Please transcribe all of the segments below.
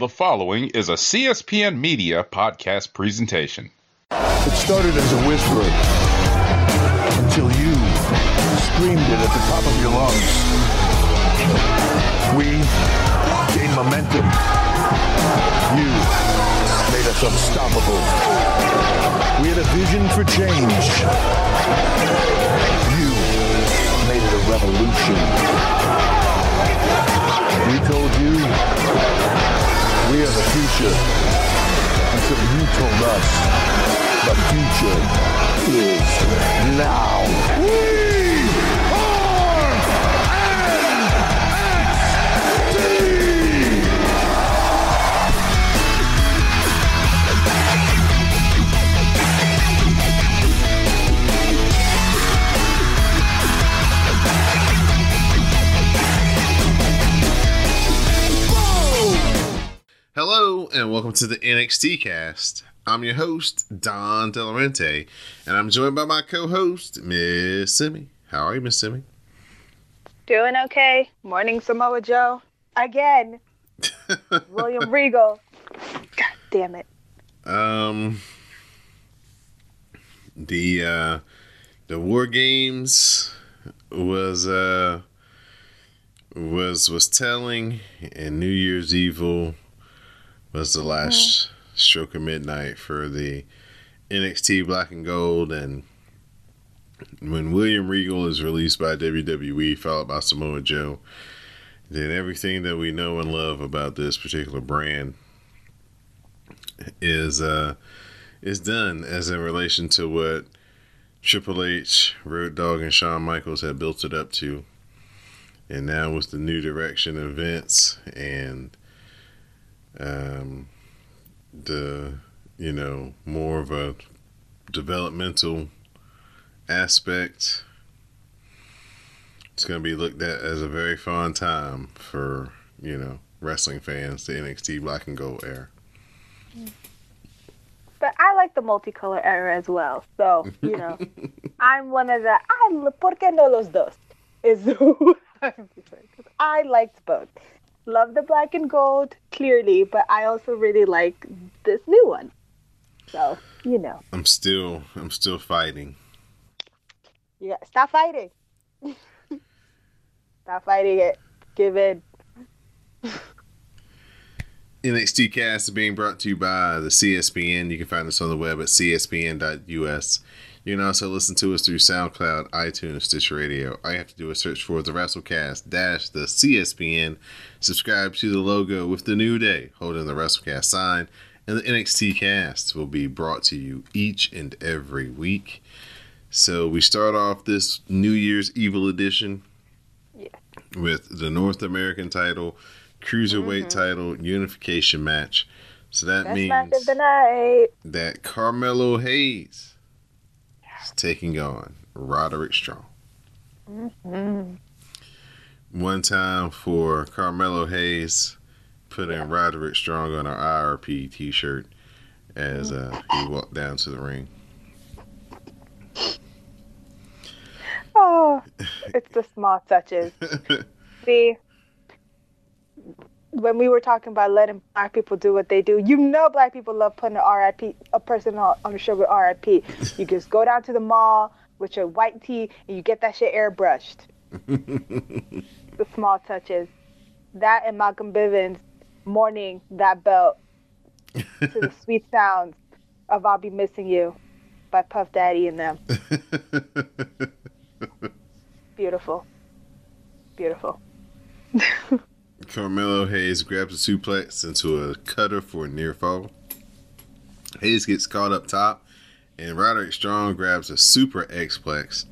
The following is a CSPN Media podcast presentation. It started as a whisper until you screamed it at the top of your lungs. We gained momentum. You made us unstoppable. We had a vision for change. You made it a revolution. We told you we are the future until you told us the future is now. We and welcome to the NXT cast. I'm your host, Don Delarente, and I'm joined by my co-host, Miss Simi. How are you, Miss Simi? Doing okay. Morning, Samoa Joe. Again. William Regal. God damn it. Um the uh the War Games was uh was was telling and New Year's Evil was the last stroke of midnight for the NXT Black and Gold and when William Regal is released by WWE followed by Samoa Joe then everything that we know and love about this particular brand is uh is done as in relation to what Triple H, Road Dogg, and Shawn Michaels had built it up to. And now with the new direction of Vince and um, the, you know, more of a developmental aspect, it's going to be looked at as a very fun time for, you know, wrestling fans, the NXT Black and Gold era. But I like the multicolor era as well. So, you know, I'm one of the. I, ¿Por qué no los dos? Is who I'm because I liked both. Love the black and gold, clearly, but I also really like this new one. So, you know, I'm still, I'm still fighting. yeah, stop fighting. stop fighting it. Give in. NXT Cast is being brought to you by the CSPN. You can find us on the web at cspn.us. You can also listen to us through SoundCloud, iTunes, Stitcher Radio. All you have to do is search for the WrestleCast dash the CSPN. Subscribe to the logo with the New Day holding the WrestleCast sign, and the NXT Cast will be brought to you each and every week. So we start off this New Year's Evil edition Yeah. with the North American title, Cruiserweight mm-hmm. title unification match. So that Best means match of the night. that Carmelo Hayes is taking on Roderick Strong. One time for Carmelo Hayes putting Roderick Strong on an IRP t shirt as uh, he walked down to the ring. Oh, it's the small touches. See, when we were talking about letting black people do what they do, you know, black people love putting an RIP, a person on, on the show with RIP. You just go down to the mall with your white tee and you get that shit airbrushed. the small touches. That and Malcolm Bivens mourning that belt to the sweet sounds of I'll Be Missing You by Puff Daddy and them. Beautiful. Beautiful. Carmelo Hayes grabs a suplex into a cutter for a near fall. Hayes gets caught up top, and Roderick Strong grabs a super Xplex.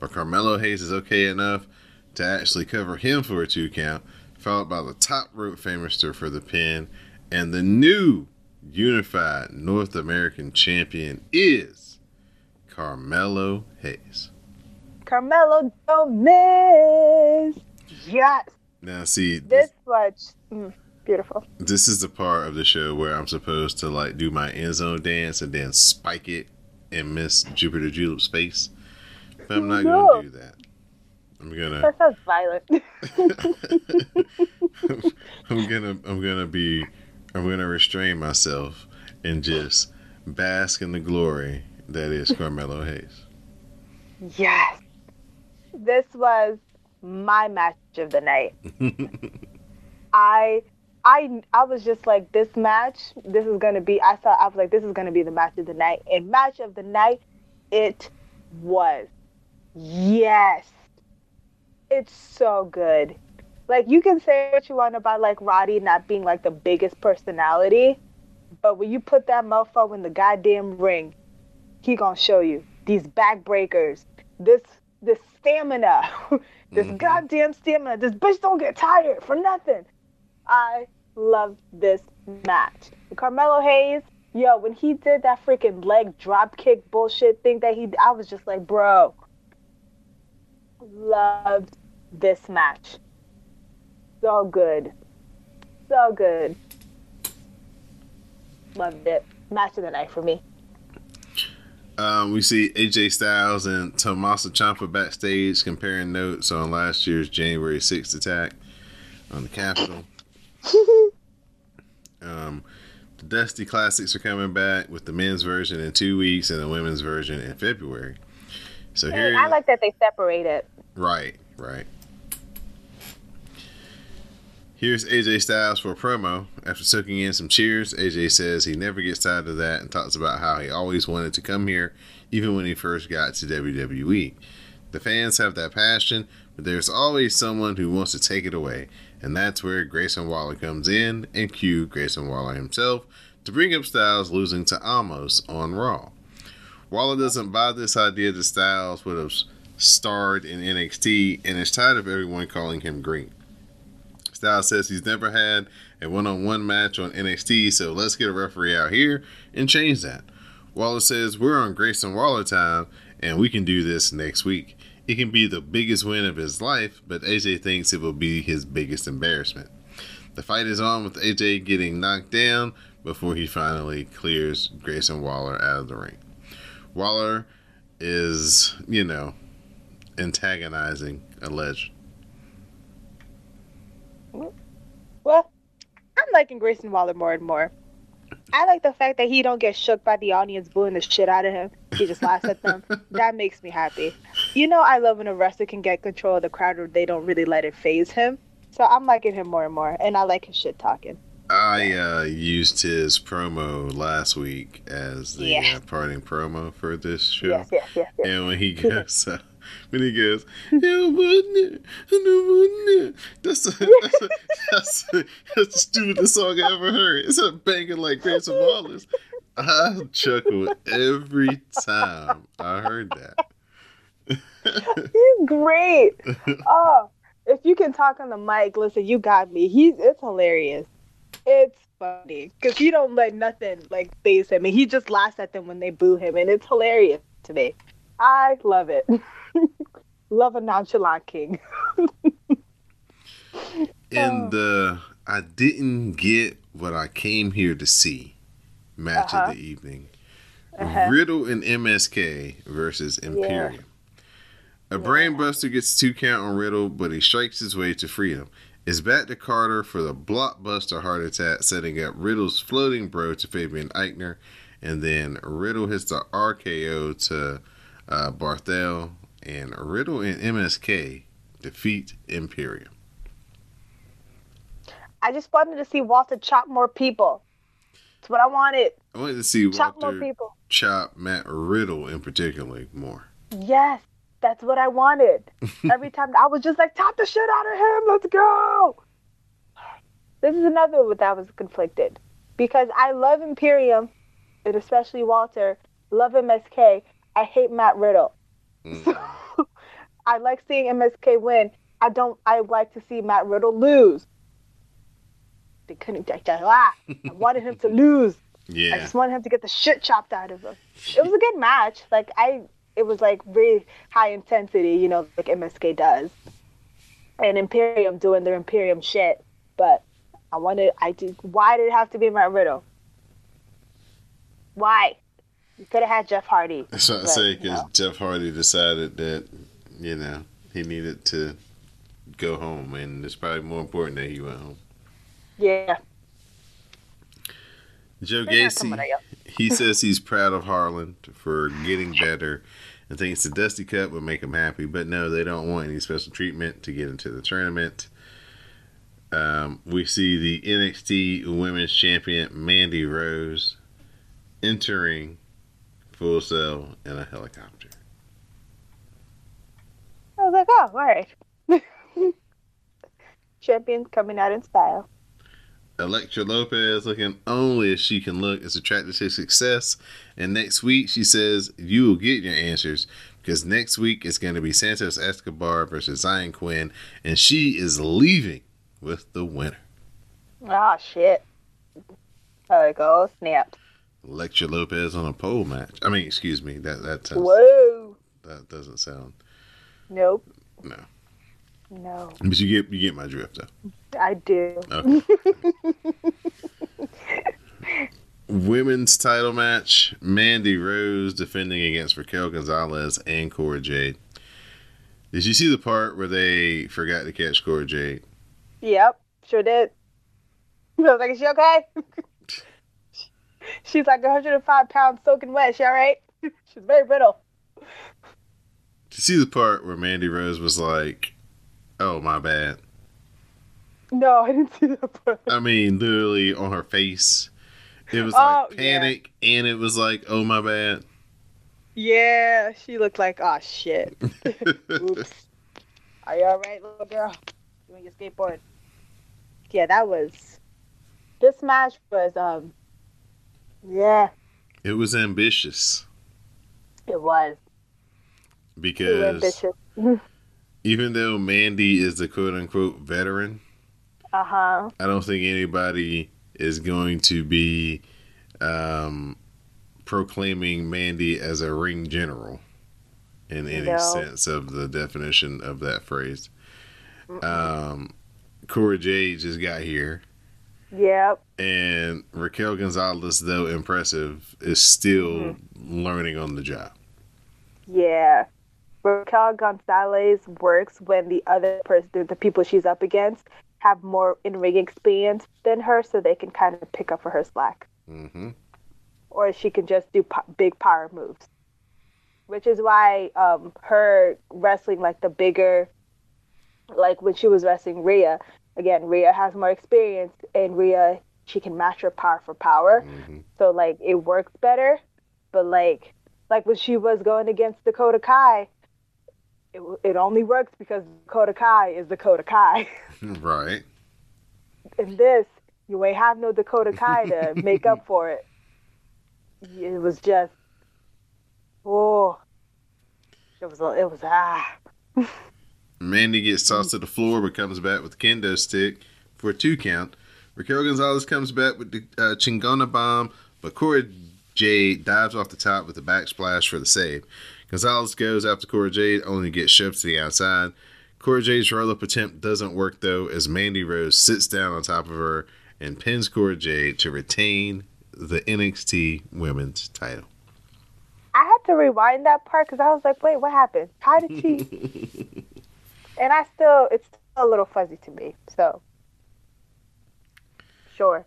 But Carmelo Hayes is okay enough to actually cover him for a two count, followed by the top rope Fameasser for the pin. And the new unified North American champion is Carmelo Hayes. Carmelo don't. Yes. Now, see, This much. Mm, beautiful. this is the part of the show where I'm supposed to like do my end zone dance and then spike it and miss Jupiter Julep's face, But I'm not No. gonna do that. I'm gonna That sounds violent. I'm gonna I'm gonna be I'm going to restrain myself and just bask in the glory that is Carmelo Hayes. Yes. This was my match of the night. I I I was just like this match, this is gonna be I thought I was like this is gonna be the match of the night. And match of the night, it was. Yes. It's so good. Like you can say what you want about like Roddy not being like the biggest personality, but when you put that motherfucker in the goddamn ring, he gonna show you these backbreakers, this this stamina, this Mhm. goddamn stamina. This bitch don't get tired for nothing. I love this match. Carmelo Hayes, yo, when he did that freaking leg drop kick bullshit thing that he, I was just like, bro, loved this match. So good, so good. Loved it. Match of the night for me. Um, we see AJ Styles and Tommaso Ciampa backstage comparing notes on last year's January 6th attack on the Capitol. Um, the Dusty Classics are coming back with the men's version in two weeks and the women's version in February. So here, I like that they separated. right, right. Here's AJ Styles for a promo. After soaking in some cheers, AJ says he never gets tired of that and talks about how he always wanted to come here, even when he first got to WWE. The fans have that passion, but there's always someone who wants to take it away, and that's where Grayson Waller comes in and cue Grayson Waller himself to bring up Styles losing to Omos on Raw. Waller doesn't buy this idea that Styles would have starred in NXT and is tired of everyone calling him green. Styles says he's never had a one on one match on NXT, so let's get a referee out here and change that. Waller says we're on Grayson Waller time and we can do this next week. It can be the biggest win of his life, but AJ thinks it will be his biggest embarrassment. The fight is on with AJ getting knocked down before he finally clears Grayson Waller out of the ring. Waller is, you know, antagonizing a legend. Well, I'm liking Grayson Waller more and more. I like the fact that he don't get shook by the audience booing the shit out of him. He just laughs at them. That makes me happy. You know, I love when a wrestler can get control of the crowd or they don't really let it phase him. So I'm liking him more and more, and I like his shit talking. I uh, used his promo last week as the Yeah. uh, parting promo for this show. Yes, yes, yes, yes. And when he goes, uh, when he goes? That's the that's, the stupidest song I ever heard. It's a banging like Grayson Wallace. I chuckled every time I heard that. He's great. Oh, if you can talk on the mic, listen, you got me. He's it's hilarious. It's funny because he don't let nothing like phase him, and he just laughs at them when they boo him, and it's hilarious to me. I love it. love a nonchalant king. and the I didn't get what I came here to see match Uh-huh. of the evening. Uh-huh. Riddle and MSK versus Imperium. A brainbuster gets two count on Riddle, but he strikes his way to freedom. Is back to Carter for the blockbuster heart attack, setting up Riddle's floating bro to Fabian Aichner, and then Riddle hits the RKO to uh, Barthel, and Riddle and MSK defeat Imperium. I just wanted to see Walter chop more people. That's what I wanted. I wanted to see Chop more people. chop Matt Riddle in particular more. Yes, that's what I wanted. Every time I was just like, top the shit out of him. Let's go. This is another one that was conflicted because I love Imperium, and especially Walter. Love MSK. I hate Matt Riddle. Mm. I like seeing MSK win. I don't. I like to see Matt Riddle lose. They couldn't. Ah, I wanted him to lose. Yeah. I just wanted him to get the shit chopped out of him. It was a good match. Like I, it was like really high intensity, you know, like MSK does, and Imperium doing their Imperium shit. But I wanted, I did. Why did it have to be Matt Riddle? Why? You could have had Jeff Hardy. That's what I'm saying because know. Jeff Hardy decided that you know he needed to go home, and it's probably more important that he went home. Yeah. Joe Gacy, he says he's proud of Harland for getting better and thinks the Dusty Cup would make him happy. But no, they don't want any special treatment to get into the tournament. Um, we see the NXT Women's Champion Mandy Rose entering Full Sail in a helicopter. I was like, oh, all right. Champions coming out in style. Elektra Lopez looking only as she can look is attracted to success. And next week, she says, You will get your answers because next week it's going to be Santos Escobar versus Xyon Quinn, and she is leaving with the winner. Oh, shit. We go. Snapped. Elektra Lopez on a pole match. I mean, excuse me, that that sounds, Whoa. that doesn't sound Nope. no. No. But you get you get my drift though. I do. Okay. Women's title match: Mandy Rose defending against Raquel Gonzalez and Cora Jade. Did you see the part where they forgot to catch Cora Jade? Yep. Sure did. I was like, is she okay? She's like 105 pounds soaking wet. She all right? She's very brittle. Did you see the part where Mandy Rose was like, "Oh my bad." No, I didn't see that part. I mean, literally on her face, it was Oh, like yeah. panic, and it was like, "Oh my bad." Yeah, she looked like, oh shit. Oops. Are you all right, little girl? Doing your skateboard? Yeah, that was. This match was um. Yeah, it was ambitious it was. Because ambitious. even though Mandy is the quote unquote veteran, Uh huh. I don't think anybody is going to be um, proclaiming Mandy as a ring general in any No. sense of the definition of that phrase. Um, Cora Jade just got here, Yep. and Raquel Gonzalez, though impressive, is still learning on the job. Yeah. Raquel Gonzalez works when the other person, the, people she's up against, have more in ring experience than her, so they can kind of pick up for her slack. hmm or she can just do po- big power moves. Which is why um, her wrestling like the bigger, like when she was wrestling Rhea, again, Rhea has more experience, and Rhea she can match her power for power, hmm so like it works better. But like like when she was going against Dakota Kai, it it only works because Dakota Kai is Dakota Kai. Right. In this, you ain't have no Dakota Kai to make up for it. It was just, oh, it was, it was ah. Mandy gets tossed to the floor but comes back with the kendo stick for a two count. Raquel Gonzalez comes back with the uh, Chingona bomb, but Cora Jade dives off the top with a backsplash for the save. Gonzalez goes after Cora Jade, only to get shoved to the outside. Cora Jade's roll up attempt doesn't work though, as Mandy Rose sits down on top of her and pins Cora Jade to retain the NXT Women's title. I had to rewind that part because I was like, wait, what happened? How did she? and I still, it's still a little fuzzy to me. So, sure.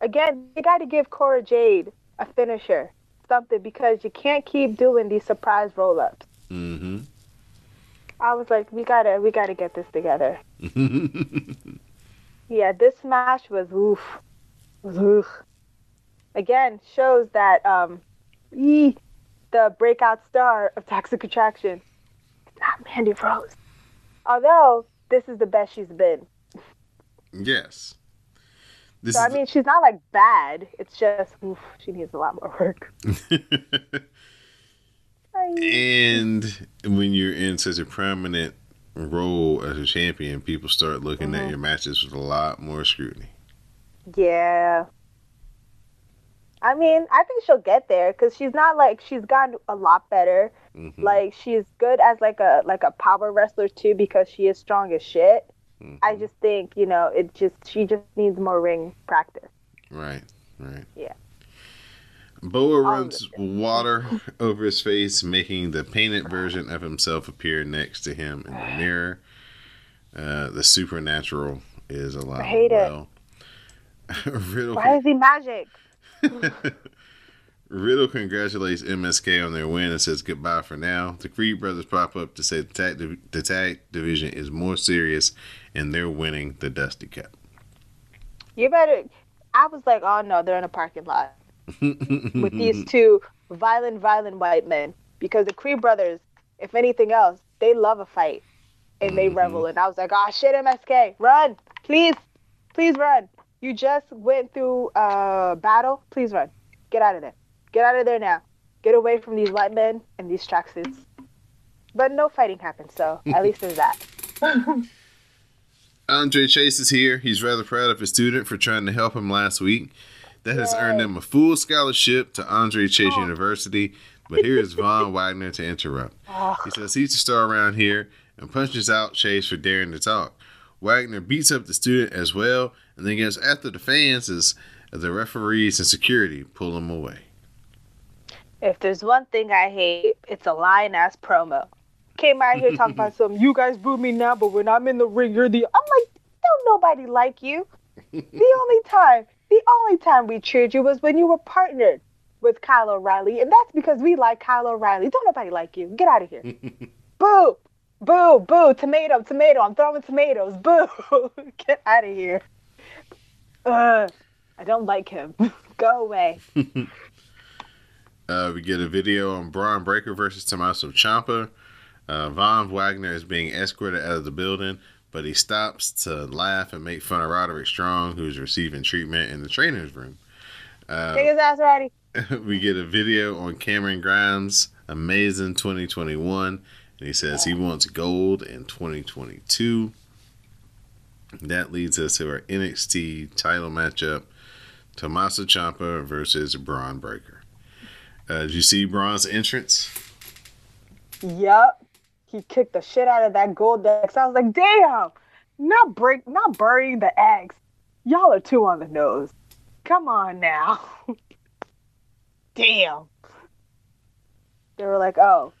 Again, you got to give Cora Jade a finisher, something, because you can't keep doing these surprise roll ups. Mm-hmm. I was like, we gotta, we gotta get this together. Yeah, this match was oof, was oof. Again, shows that um, ee, the breakout star of Toxic Attraction, is not Mandy Rose. Although this is the best she's been. yes. This So I mean, she's not like bad. It's just oof, she needs a lot more work. And when you're in such a prominent role as a champion, people start looking at mm-hmm. your matches with a lot more scrutiny. Yeah. I mean, I think she'll get there because she's not like she's gotten a lot better. Mhm. Like she's good as like a like a power wrestler too because she is strong as shit. Mhm. I just think you know it just she just needs more ring practice. Right, right. Yeah. Boa runs water over his face, making the painted version of himself appear next to him in the mirror. Uh, the supernatural is alive. I hate it. well. Riddle, Why is he magic? Riddle congratulates MSK on their win and says goodbye for now. The Creed brothers pop up to say the tag, div- the tag division is more serious and they're winning the Dusty Cup. You better. I was like, oh no, they're in a parking lot with these two violent, violent white men. Because the Creed brothers, if anything else, they love a fight and they Mhm. revel. And I was like, oh shit, MSK, run, please, please run. You just went through a battle. Please run. Get out of there. Get out of there now. Get away from these white men and these tracksuits. But no fighting happened, so at least there's that. Andre Chase is here. He's rather proud of his student for trying to help him last week. That has earned Yay. him a full scholarship to Andre Chase Oh. University. But here is Von Wagner to interrupt. Oh, He says he's the star around here and punches out Chase for daring to talk. Wagner beats up the student as well and then gets after the fans as the referees and security pull him away. If there's one thing I hate, it's a lying ass promo. Came out here talking about some, you guys boo me now, but when I'm in the ring, you're the. I'm like, don't nobody like you. the only time, the only time we cheered you was when you were partnered with Kyle O'Reilly, and that's because we like Kyle O'Reilly. Don't nobody like you. Get out of here. boo, boo, boo, tomato, tomato. I'm throwing tomatoes. Boo, get out of here. Ugh, I don't like him. Go away. Uh, we get a video on Bron Breakker versus Tommaso Ciampa. Uh, Von Wagner is being escorted out of the building, but he stops to laugh and make fun of Roderick Strong, who's receiving treatment in the trainer's room. Uh, Take his ass already. we get a video on Cameron Grimes' amazing 2021, and he says he wants gold in 2022. That leads us to our NXT title matchup: Tommaso Ciampa versus Bron Breakker. Uh, did you see Bron's entrance? Yup. He kicked the shit out of that gold deck. I was like, damn, not break, not burying the eggs. Y'all are too on the nose. Come on now. damn. They were like, oh,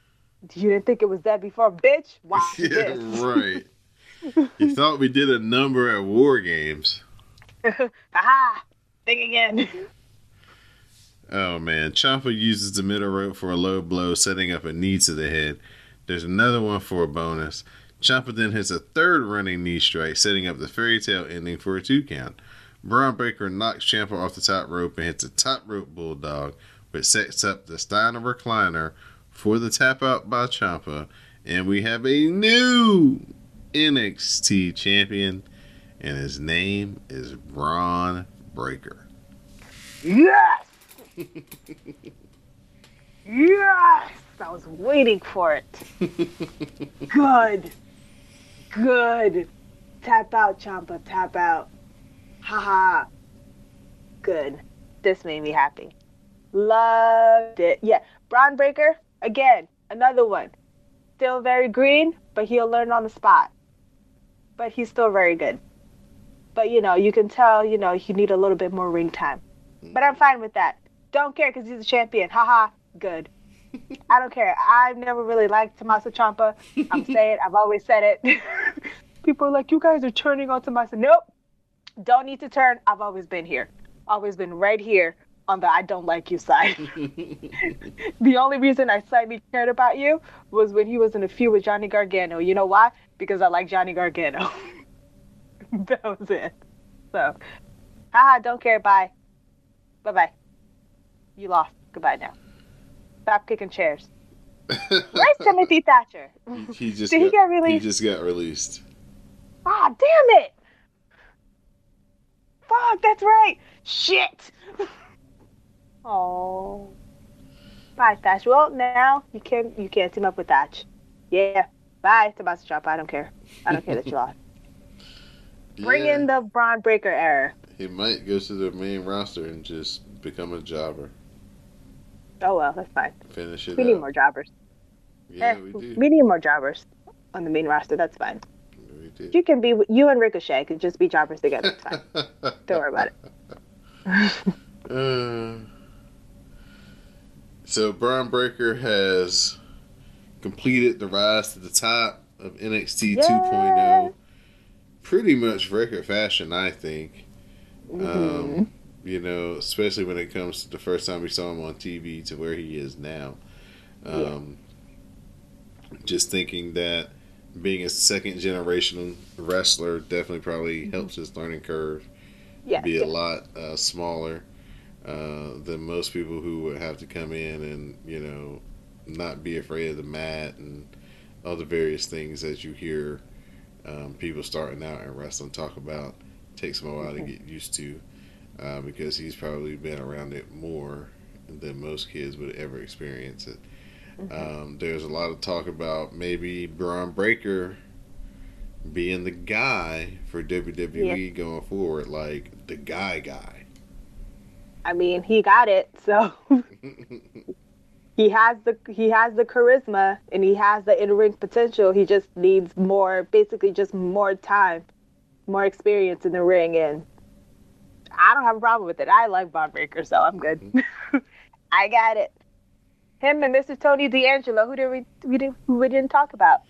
you didn't think it was that before, bitch? Watch yeah, this. right. you thought we did a number at War Games. Aha! Think again. Oh man, Ciampa uses the middle rope for a low blow, setting up a knee to the head. There's another one for a bonus. Ciampa then hits a third running knee strike, setting up the fairy tale ending for a two count. Bron Breakker knocks Ciampa off the top rope and hits a top rope bulldog, which sets up the Steiner recliner for the tap out by Ciampa, and we have a new NXT champion, and his name is Bron Breakker. yes! yes! I was waiting for it. Good. Good. Tap out, Ciampa. Tap out. Haha. Good. This made me happy. Loved it. Yeah. Bron Breakker, again, another one. Still very green, but he'll learn on the spot. But he's still very good. But, you know, you can tell, you know, you need a little bit more ring time. But I'm fine with that. Don't care because he's a champion. Haha. Good. I don't care. I've never really liked Tommaso Ciampa. I'm saying I've always said it. People are like, you guys are turning on Tommaso. Nope. Don't need to turn. I've always been here. Always been right here on the I don't like you side. the only reason I slightly cared about you was when he was in a feud with Johnny Gargano. You know why? Because I like Johnny Gargano. that was it. So, haha, don't care. Bye. Bye bye. You lost. Goodbye now. Stop kicking chairs. Where's Timothy Thatcher? He just Did he got, get released? He just got released. Ah, damn it! Fuck, that's right. Shit. Oh. Bye, Thatch. Well, now you can you can't team up with Thatch. Yeah. Bye, Tommaso Ciampa. I don't care. I don't care that you lost. Bring Yeah, in the Bron Breakker era. He might go to the main roster and just become a jobber. Oh well, that's fine. Finish it We out. need more jobbers. Yeah, Eh, we do. we need more jobbers on the main roster. That's fine. We do. You can be you and Ricochet can just be jobbers together. It's fine. Don't worry about it. Uh, so Bron Breakker has completed the rise to the top of NXT 2.0. Pretty much record fashion, I think. Um, you know, especially when it comes to the first time we saw him on TV to where he is now. Um, Just thinking that being a second generation wrestler definitely probably helps his learning curve Yeah. be a lot uh, smaller uh, than most people who would have to come in and you know not be afraid of the mat and all the various things that you hear um, people starting out in wrestling talk about. Takes them a while to get used to uh, because he's probably been around it more than most kids would ever experience it. Um, there's a lot of talk about maybe Bron Breakker being the guy for WWE going forward, like the guy guy. I mean, he got it, so he has the he has the charisma and he has the in ring potential. He just needs more, basically, just more time, more experience in the ring, and I don't have a problem with it. I like Bob Breaker, so I'm good. I got it. Him and Mr. Tony D'Angelo, who did we we didn't who we didn't talk about?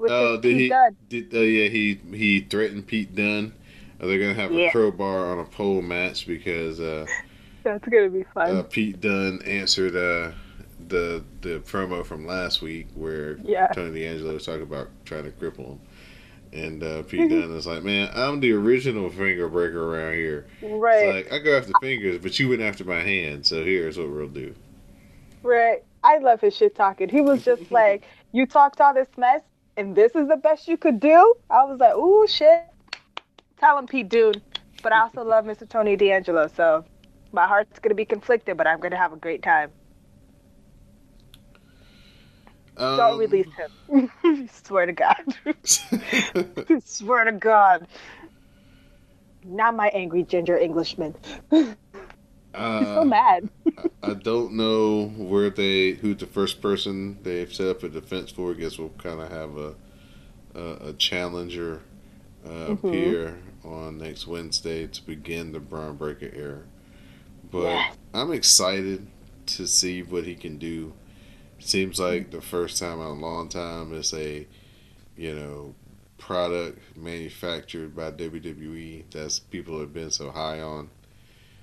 Oh, his did Pete he? Did uh, yeah? He he threatened Pete Dunne. Uh, they're gonna have a Yeah. crowbar on a pole match because uh, That's gonna be fun. uh, Pete Dunne answered uh, the the promo from last week where Yeah. Tony D'Angelo was talking about trying to cripple him, and uh, Pete Dunne was like, "Man, I'm the original finger breaker around here. right. It's like I go after fingers, but you went after my hand. So here's what we'll do." Right. I love his shit talking. He was just like, you talked all this mess, and this is the best you could do. I was like, ooh, shit. Tell him, Pete Dunne. But I also love Mr. Tony D'Angelo, so my heart's gonna be conflicted, but I'm gonna have a great time. Don't Um, release him. swear to God. swear to God. Not my angry ginger Englishman. He's uh, so mad. I don't know where they who the first person they've set up a defense for. I guess we'll kind of have a a, a challenger uh, Mhm. appear on next Wednesday to begin the Bron Breakker era. But Yes. I'm excited to see what he can do. Seems like the first time in a long time it's a you know product manufactured by WWE that's people have been so high on.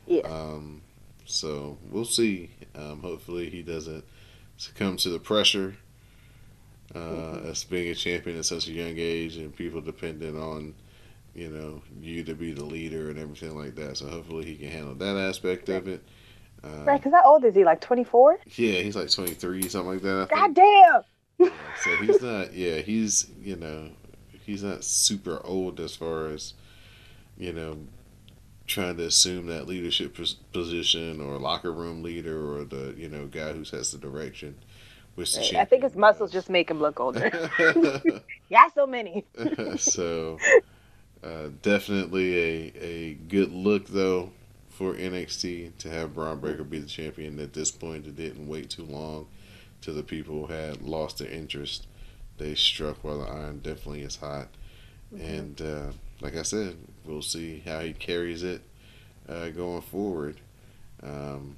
Yeah. Um, so we'll see. Um, hopefully he doesn't succumb to the pressure. Uh, Mm-hmm. as being a champion at such a young age and people dependent on, you know, you to be the leader and everything like that. So hopefully he can handle that aspect of it. Uh, Right, because how old is he? Like 24? Yeah, he's like 23, something like that. God damn! Yeah, so he's not. Yeah, he's you know, he's not super old as far as, you know, trying to assume that leadership position or locker room leader or the you know guy who sets the direction. Which the I think his muscles does. just make him look older. yeah, so many. so uh, definitely a a good look though for NXT to have Bron Breakker be the champion. At this point, it didn't wait too long till the people had lost their interest. They struck while the iron definitely is hot, and uh, like I said, we'll see how he carries it uh, going forward. Um,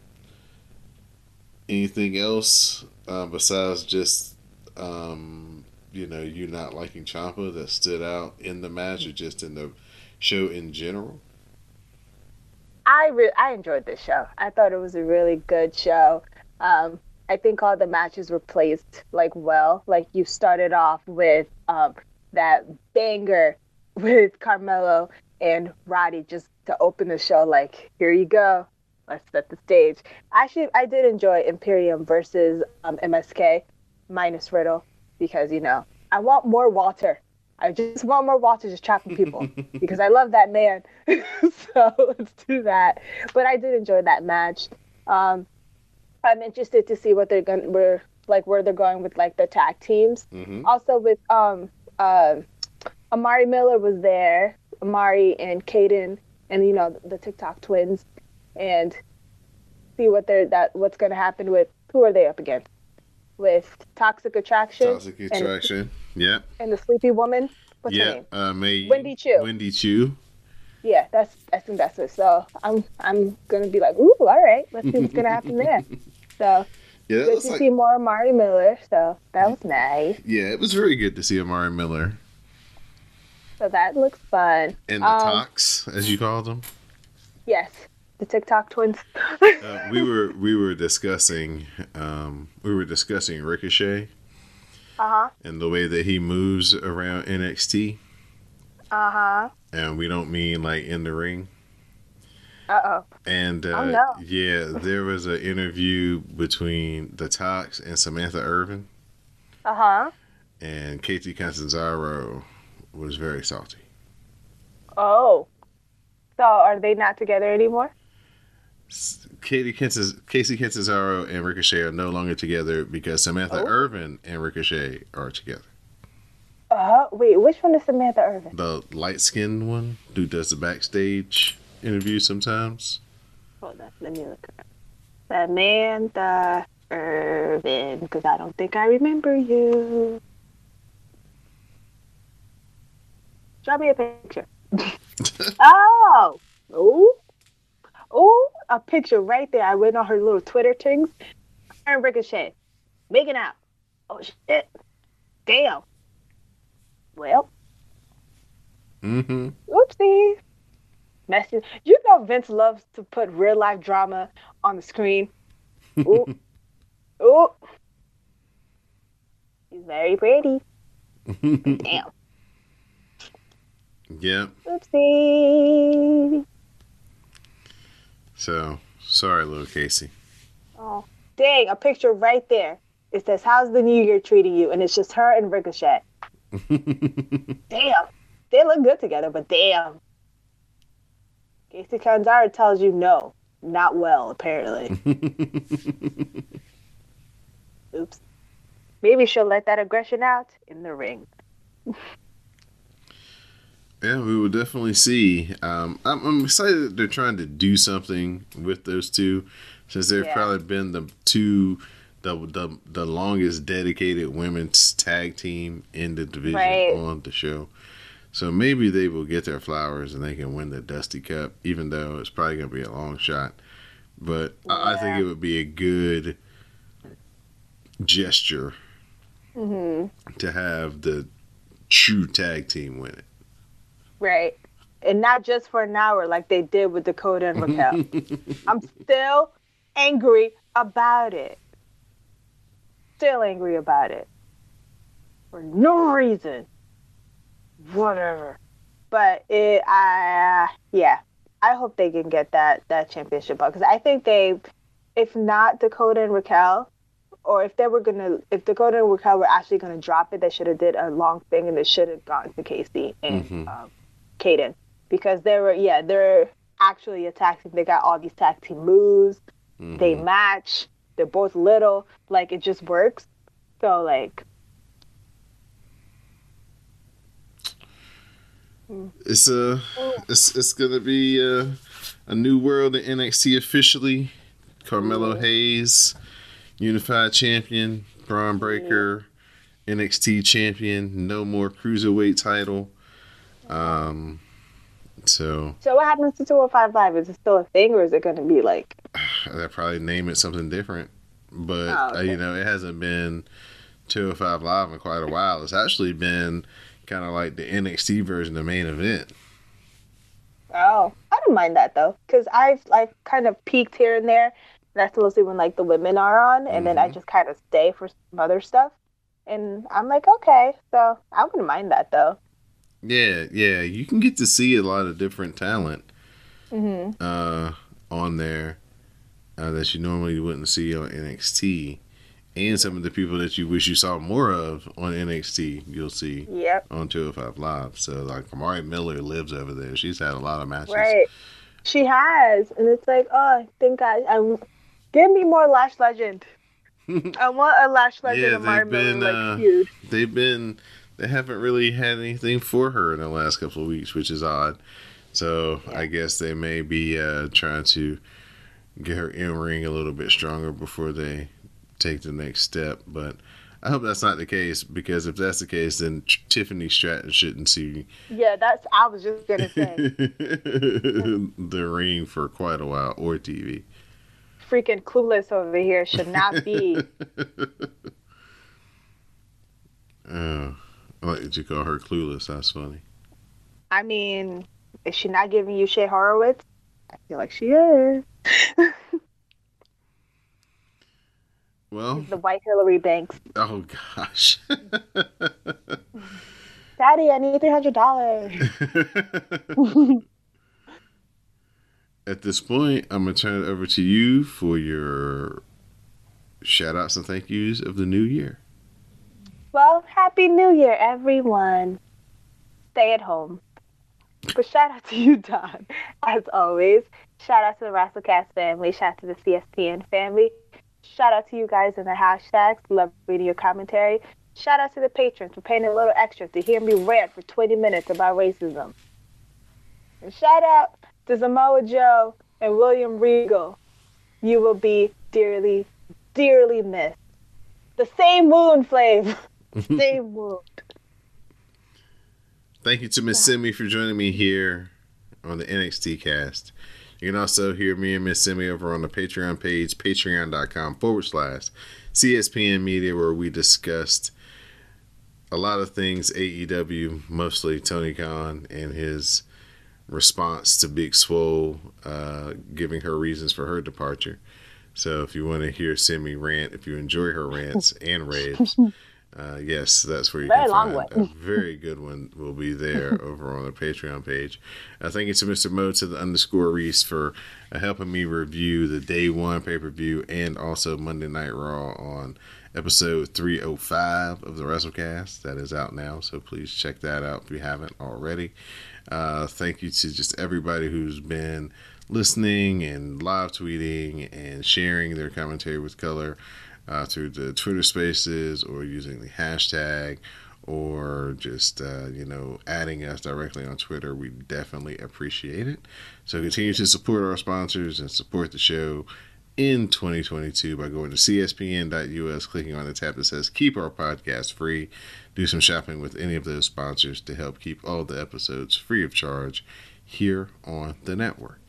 anything else uh, besides just um, you know you not liking Ciampa that stood out in the match or just in the show in general? I re- I enjoyed this show. I thought it was a really good show. Um, I think all the matches were placed like well. Like you started off with um, that banger with Carmelo and Roddy just to open the show. Like here you go, let's set the stage. Actually, I did enjoy Imperium versus um, MSK minus Riddle because you know I want more Walter. I just want more Walter just chopping people because I love that man. so let's do that. But I did enjoy that match. Um, I'm interested to see what they're going where like where they're going with like the tag teams. Mm-hmm. Also with um uh, Amari Miller was there, Amari and Kayden, and you know the TikTok twins, and see what they're that what's going to happen with who are they up against? With Toxic Attraction Toxic attraction. Yeah. and the Sleepy Woman. What's her yeah. name? Uh, May Wendy Choo. Wendy Choo. Yeah, that's I think that's it. So I'm I'm gonna be like, ooh, all right, let's see what's gonna happen there. So Yeah, good to like, see more Amari Miller. So that was nice. yeah, it was very good to see Amari Miller So that looks fun. and the Um, Tox, as you called them. Yes, the TikTok twins. Uh, we were we were discussing um, we were discussing Ricochet Uh huh. and the way that he moves around NXT, Uh huh. and we don't mean like in the ring. Uh oh. And uh, Oh, no. yeah, there was an interview between the Tox and Samantha Irvin, Uh huh. and Kacy Catanzaro was very salty. Oh. So are they not together anymore? Katie Catanz- Kacy Catanzaro and Ricochet are no longer together because Samantha Oh. Irvin and Ricochet are together. Uh wait, which one is Samantha Irvin? The light skinned one who does the backstage interview sometimes. Hold on, let me look her up. Samantha Irvin, because I don't think I remember you. Show me a picture. oh, oh, oh, a picture right there. I went on her little Twitter things. Her and Ricochet making out. Oh shit! Damn. Well, Mm-hmm. Oopsie. Messy. You know Vince loves to put real life drama on the screen. Ooh. Ooh. She's very pretty. Damn. Yep. Oopsie. So sorry, little Kacy. Oh. Dang, a picture right there. It says, How's the new year treating you? And it's just her and Ricochet. Damn. They look good together, but damn. Kacy Kanzara tells you no. Not well, apparently. Oops. Maybe she'll let that aggression out in the ring. Yeah, we will definitely see. Um, I'm, I'm excited that they're trying to do something with those two, since they've Yeah. probably been the two, the, the the longest dedicated women's tag team in the division Right. on the show. So maybe they will get their flowers and they can win the Dusty Cup, even though it's probably going to be a long shot. But I, I think it would be a good gesture hmm to have the true tag team win it. Right. And not just for an hour like they did with Dakota and Raquel. I'm still angry about it. Still angry about it. For no reason. Whatever. But it, I, yeah. I hope they can get that that championship because I think they, if not Dakota and Raquel, or if they were gonna, if Dakota and Raquel were actually gonna drop it, they should have did a long thing and they should have gone to Kacy and Mhm. um, Kayden because they were, yeah, they're actually a tag team. They got all these tag team moves. They Mhm. match. They're both little. Like it just works. So like, It's a it's it's gonna be uh, a new world in NXT officially. Carmelo Hayes, unified champion, Bron Breakker, NXT champion, no more cruiserweight title. Um, so so what happens to 205 Live? Is it still a thing, or is it going to be like? they'll probably name it something different. But Oh, okay. uh, you know, it hasn't been 205 Live in quite a while. It's actually been kind of like the NXT version of the main event. Oh, I don't mind that though, because I've like kind of peaked here and there. That's mostly when like the women are on, and then I Mhm. just kind of stay for some other stuff. And I'm like, okay, so I wouldn't mind that though. Yeah, yeah, you can get to see a lot of different talent hmm uh, on there uh, that you normally wouldn't see on NXT, and some of the people that you wish you saw more of on NXT, you'll see Yep. on 205 Live. So, like, Amari Miller lives over there. She's had a lot of matches. Right. She has, and it's like, oh, I think I, I give me more Lash Legend. I want a Lash Legend Yeah, Amari they've Miller been, like uh, feud. They've been, they haven't really had anything for her in the last couple of weeks, which is odd. So, I guess they may be uh, trying to get her in ring a little bit stronger before they take the next step. But I hope that's not the case because if that's the case, then T- Tiffany Stratton shouldn't see Yeah, that's. I was just gonna say, the ring for quite a while or TV. freaking clueless over here should not be. Oh, did you call her clueless? That's funny. I mean, is she not giving you Shay Horowitz? I feel like she is. Well, The white Hillary Banks. oh gosh. Daddy, I need three hundred dollars. At this point, I'm gonna turn it over to you for your shout outs and thank yous of the new year. Well, happy New Year, everyone. Stay at home. But shout out to you, Don. As always, shout out to the Rasslecast family. Shout out to the CSPN family. Shout out to you guys in the hashtags. Love reading your commentary. Shout out to the patrons for paying a little extra to hear me rant for 20 minutes about racism. And shout out to Samoa Joe and William Regal. You will be dearly, dearly missed. The same moon Flav. same wound. Thank you to Miss Simi for joining me here on the NXT cast. You can also hear me and Miss Simi over on the Patreon page, patreon.com forward slash CSPN Media, where we discussed a lot of things AEW, mostly Tony Khan and his response to Big Swole, uh, giving her reasons for her departure. So if you want to hear Simi rant, if you enjoy her rants and raves, uh, yes, that's where you Very can find one. a very good one. Will be there over on the Patreon page. Uh, thank you to Mr. Mo to the underscore Reese for uh, helping me review the day one pay per view and also Monday Night Raw on episode 305 of the WrestleCast. That is out now, so please check that out if you haven't already. Uh, thank you to just everybody who's been listening and live tweeting and sharing their commentary with color uh, through the Twitter Spaces or using the hashtag or just uh, you know adding us directly on Twitter. We definitely appreciate it. So continue to support our sponsors and support the show in 2022 by going to cspn.us, clicking on the tab that says "Keep Our Podcast Free." Do some shopping with any of those sponsors to help keep all the episodes free of charge here on the network.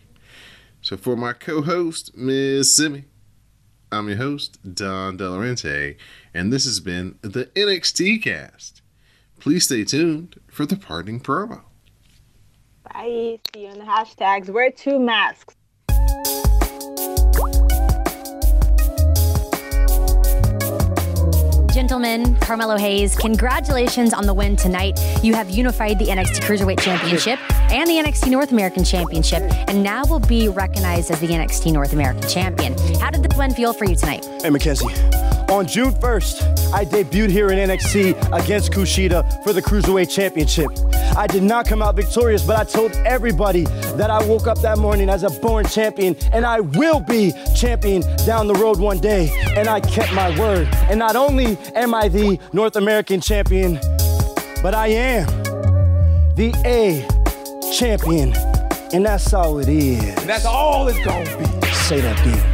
So for my co-host, Ms. Simi. I'm your host, Don Delarente, and this has been the NXT cast. Please stay tuned for the parting promo. Bye. See you in the hashtags. Wear two masks. Gentlemen, Carmelo Hayes, congratulations on the win tonight. You have unified the NXT Cruiserweight Championship and the NXT North American Championship, and now will be recognized as the NXT North American Champion. How did the win feel for you tonight? Hey, McKenzie. On June 1st, I debuted here in NXT against Kushida for the Cruiserweight Championship. I did not come out victorious, but I told everybody that I woke up that morning as a born champion, and I will be champion down the road one day. And I kept my word. And not only am I the North American champion, but I am the A champion. And that's all it is. That's all it's gonna be. Say that again.